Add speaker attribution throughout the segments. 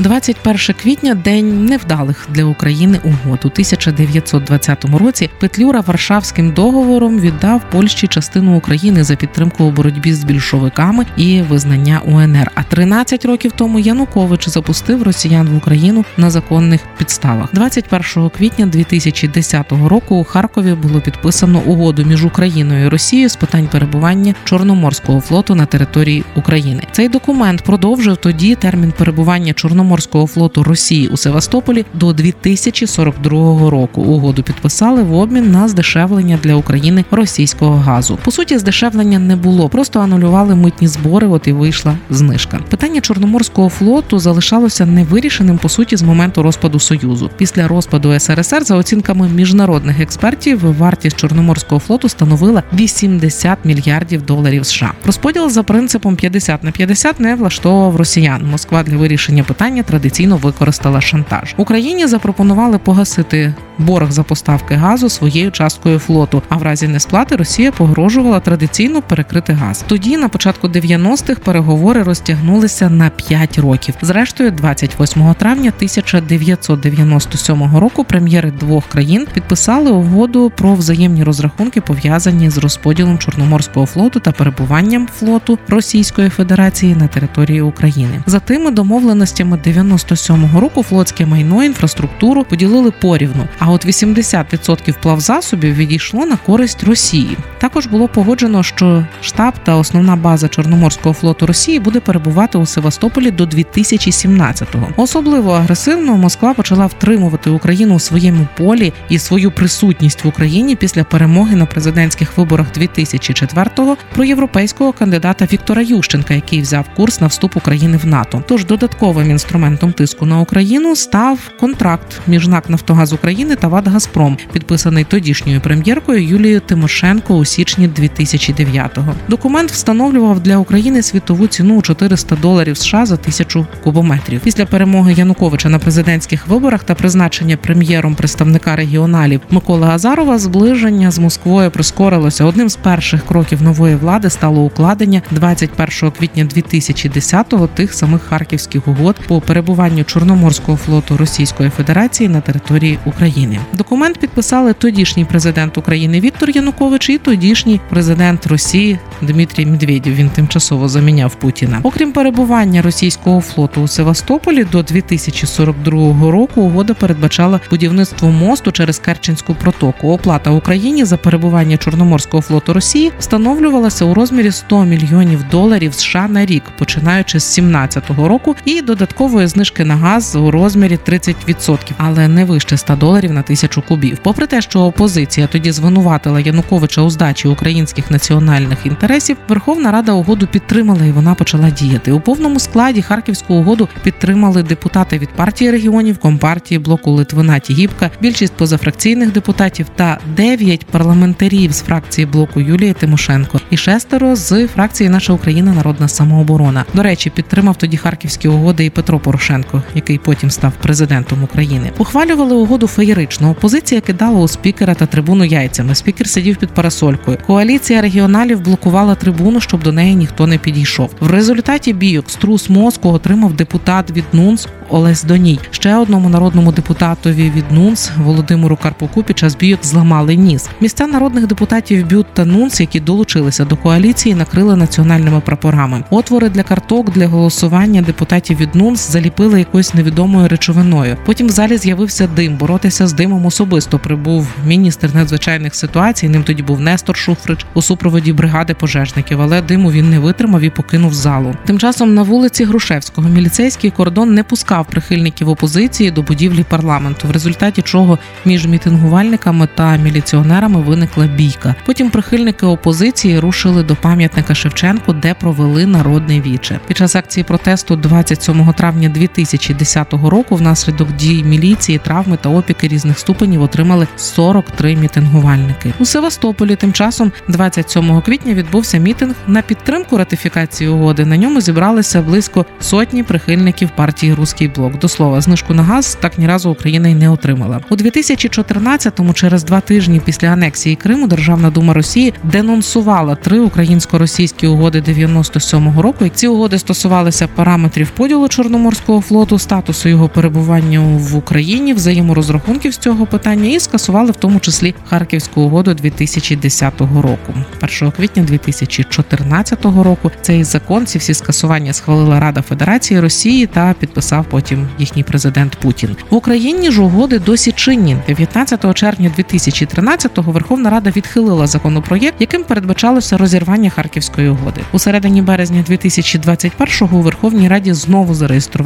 Speaker 1: 21 квітня день невдалих для України угод. У 1920 році Петлюра Варшавським договором віддав Польщі частину України за підтримку у боротьбі з більшовиками і визнання УНР. А 13 років тому Янукович запустив росіян в Україну на законних підставах. 21 квітня 2010 року у Харкові було підписано угоду між Україною і Росією з питань перебування Чорноморського флоту на території України. Цей документ продовжив тоді термін перебування Чорноморського Чорноморського флоту Росії у Севастополі до 2042 року. Угоду підписали в обмін на здешевлення для України російського газу. По суті, здешевлення не було, просто анулювали митні збори. От і вийшла знижка. Питання Чорноморського флоту залишалося невирішеним по суті з моменту розпаду союзу. Після розпаду СРСР, за оцінками міжнародних експертів, вартість Чорноморського флоту становила 80 мільярдів доларів США. Розподіл за принципом 50 на 50 не влаштовував росіян. Москва для вирішення питання Британія традиційно використала шантаж. Україні запропонували погасити борг за поставки газу своєю часткою флоту. А в разі несплати Росія погрожувала традиційно перекрити газ. Тоді на початку 90-х переговори розтягнулися на 5 років. Зрештою, 28 травня 1997 року прем'єри двох країн підписали угоду про взаємні розрахунки, пов'язані з розподілом Чорноморського флоту та перебуванням флоту Російської Федерації на території України. За тими домовленостями 97-го року флотське майно інфраструктуру поділили порівну. А от 80% плавзасобів відійшло на користь Росії. Також було погоджено, що штаб та основна база Чорноморського флоту Росії буде перебувати у Севастополі до 2017-го. Особливо агресивно Москва почала втримувати Україну у своєму полі і свою присутність в Україні після перемоги на президентських виборах 2004-го про європейського кандидата Віктора Ющенка, який взяв курс на вступ України в НАТО. Тож додатковим інструментом тиску на Україну став контракт між НАК Нафтогаз України та ВАД Газпром, підписаний тодішньою прем'єркою Юлією Тимошенко у січні 2009-го. Документ встановлював для України світову ціну у 400 доларів США за тисячу кубометрів. Після перемоги Януковича на президентських виборах та призначення прем'єром представника регіоналів Миколи Азарова зближення з Москвою прискорилося. Одним з перших кроків нової влади стало укладення 21 квітня 2010-го тих самих харківських угод по перебуванню Чорноморського флоту Російської Федерації на території України. Документ підписали тодішній президент України Віктор Янукович і тодішній президент Росії Дмитрій Медведєв. Він тимчасово заміняв Путіна. Окрім перебування російського флоту у Севастополі до 2042 року угода передбачала будівництво мосту через Керченську протоку. Оплата Україні за перебування Чорноморського флоту Росії встановлювалася у розмірі 100 мільйонів доларів США на рік, починаючи з 2017 року, і додаткової знижки на газ у розмірі 30%, але не вище 100 доларів на тисячу кубів. Попри те, що опозиція тоді звинуватила Януковича у здачі українських національних інтересів, Верховна Рада угоду підтримала і вона почала діяти у повному складі. Харківську угоду підтримали депутати від партії регіонів, компартії блоку Литвина Тігіпка, більшість позафракційних депутатів та дев'ять парламентарів з фракції блоку Юлії Тимошенко і шестеро з фракції Наша Україна Народна самооборона. До речі, підтримав тоді харківські угоди і Петро Порошенко, який потім став президентом України. Ухвалювали угоду феєрично. Опозиція кидала у спікера та трибуну яйцями. Спікер сидів під парасолькою. Коаліція регіоналів блокувала трибуну, щоб до неї ніхто не підійшов. В результаті бійок струс мозку отримав депутат від НУНС Олесь Доній. Ще одному народному депутатові від НУНС Володимиру Карпуку під час бійок зламали ніс. Місця народних депутатів Бют та НУНС, які долучилися до коаліції, накрили національними прапорами. Отвори для карток для голосування депутатів від НУНС заліпили якоюсь невідомою речовиною. Потім в залі з'явився дим. Боротися з димом особисто прибув міністр надзвичайних ситуацій. Ним тоді був Нестор Шуфрич у супроводі бригади пожежників, але диму він не витримав і покинув залу. Тим часом на вулиці Грушевського міліцейський кордон не пускав прихильників опозиції до будівлі парламенту, в результаті чого між мітингувальниками та міліціонерами виникла бійка. Потім прихильники опозиції рушили до пам'ятника Шевченку, де провели народне віче. Під час акції протесту 27 травня травня 2010 року внаслідок дій міліції, травми та опіки різних ступенів отримали 43 мітингувальники. У Севастополі тим часом, 27 квітня, відбувся мітинг на підтримку ратифікації угоди. На ньому зібралися близько сотні прихильників партії Руський блок. До слова, знижку на газ так ні разу Україна й не отримала. У 2014-му, через два тижні після анексії Криму, Державна дума Росії денонсувала три українсько-російські угоди 97-го року. Ці угоди стосувалися параметрів поділу Чорноморського флоту, статусу його перебування в Україні, взаєморозрахунків з цього питання і скасували в тому числі Харківську угоду 2010 року. 1 квітня 2014 року цей закон ці всі скасування схвалила Рада Федерації Росії та підписав потім їхній президент Путін в Україні. ж угоди досі чинні 19 червня 2013-го Верховна Рада відхилила законопроєкт, яким передбачалося розірвання Харківської угоди. У середині березня 2021-го у Верховній Раді знову зареєстрували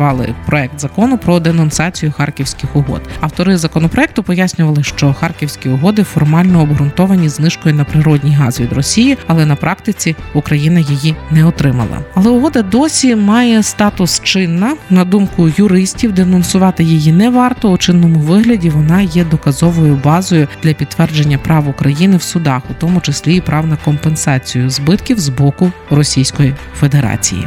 Speaker 1: проект закону про денонсацію харківських угод. Автори законопроекту пояснювали, що харківські угоди формально обґрунтовані знижкою на природній газ від Росії, але на практиці Україна її не отримала. Але угода досі має статус чинна. На думку юристів, денонсувати її не варто. У чинному вигляді вона є доказовою базою для підтвердження прав України в судах, у тому числі і прав на компенсацію збитків з боку Російської Федерації.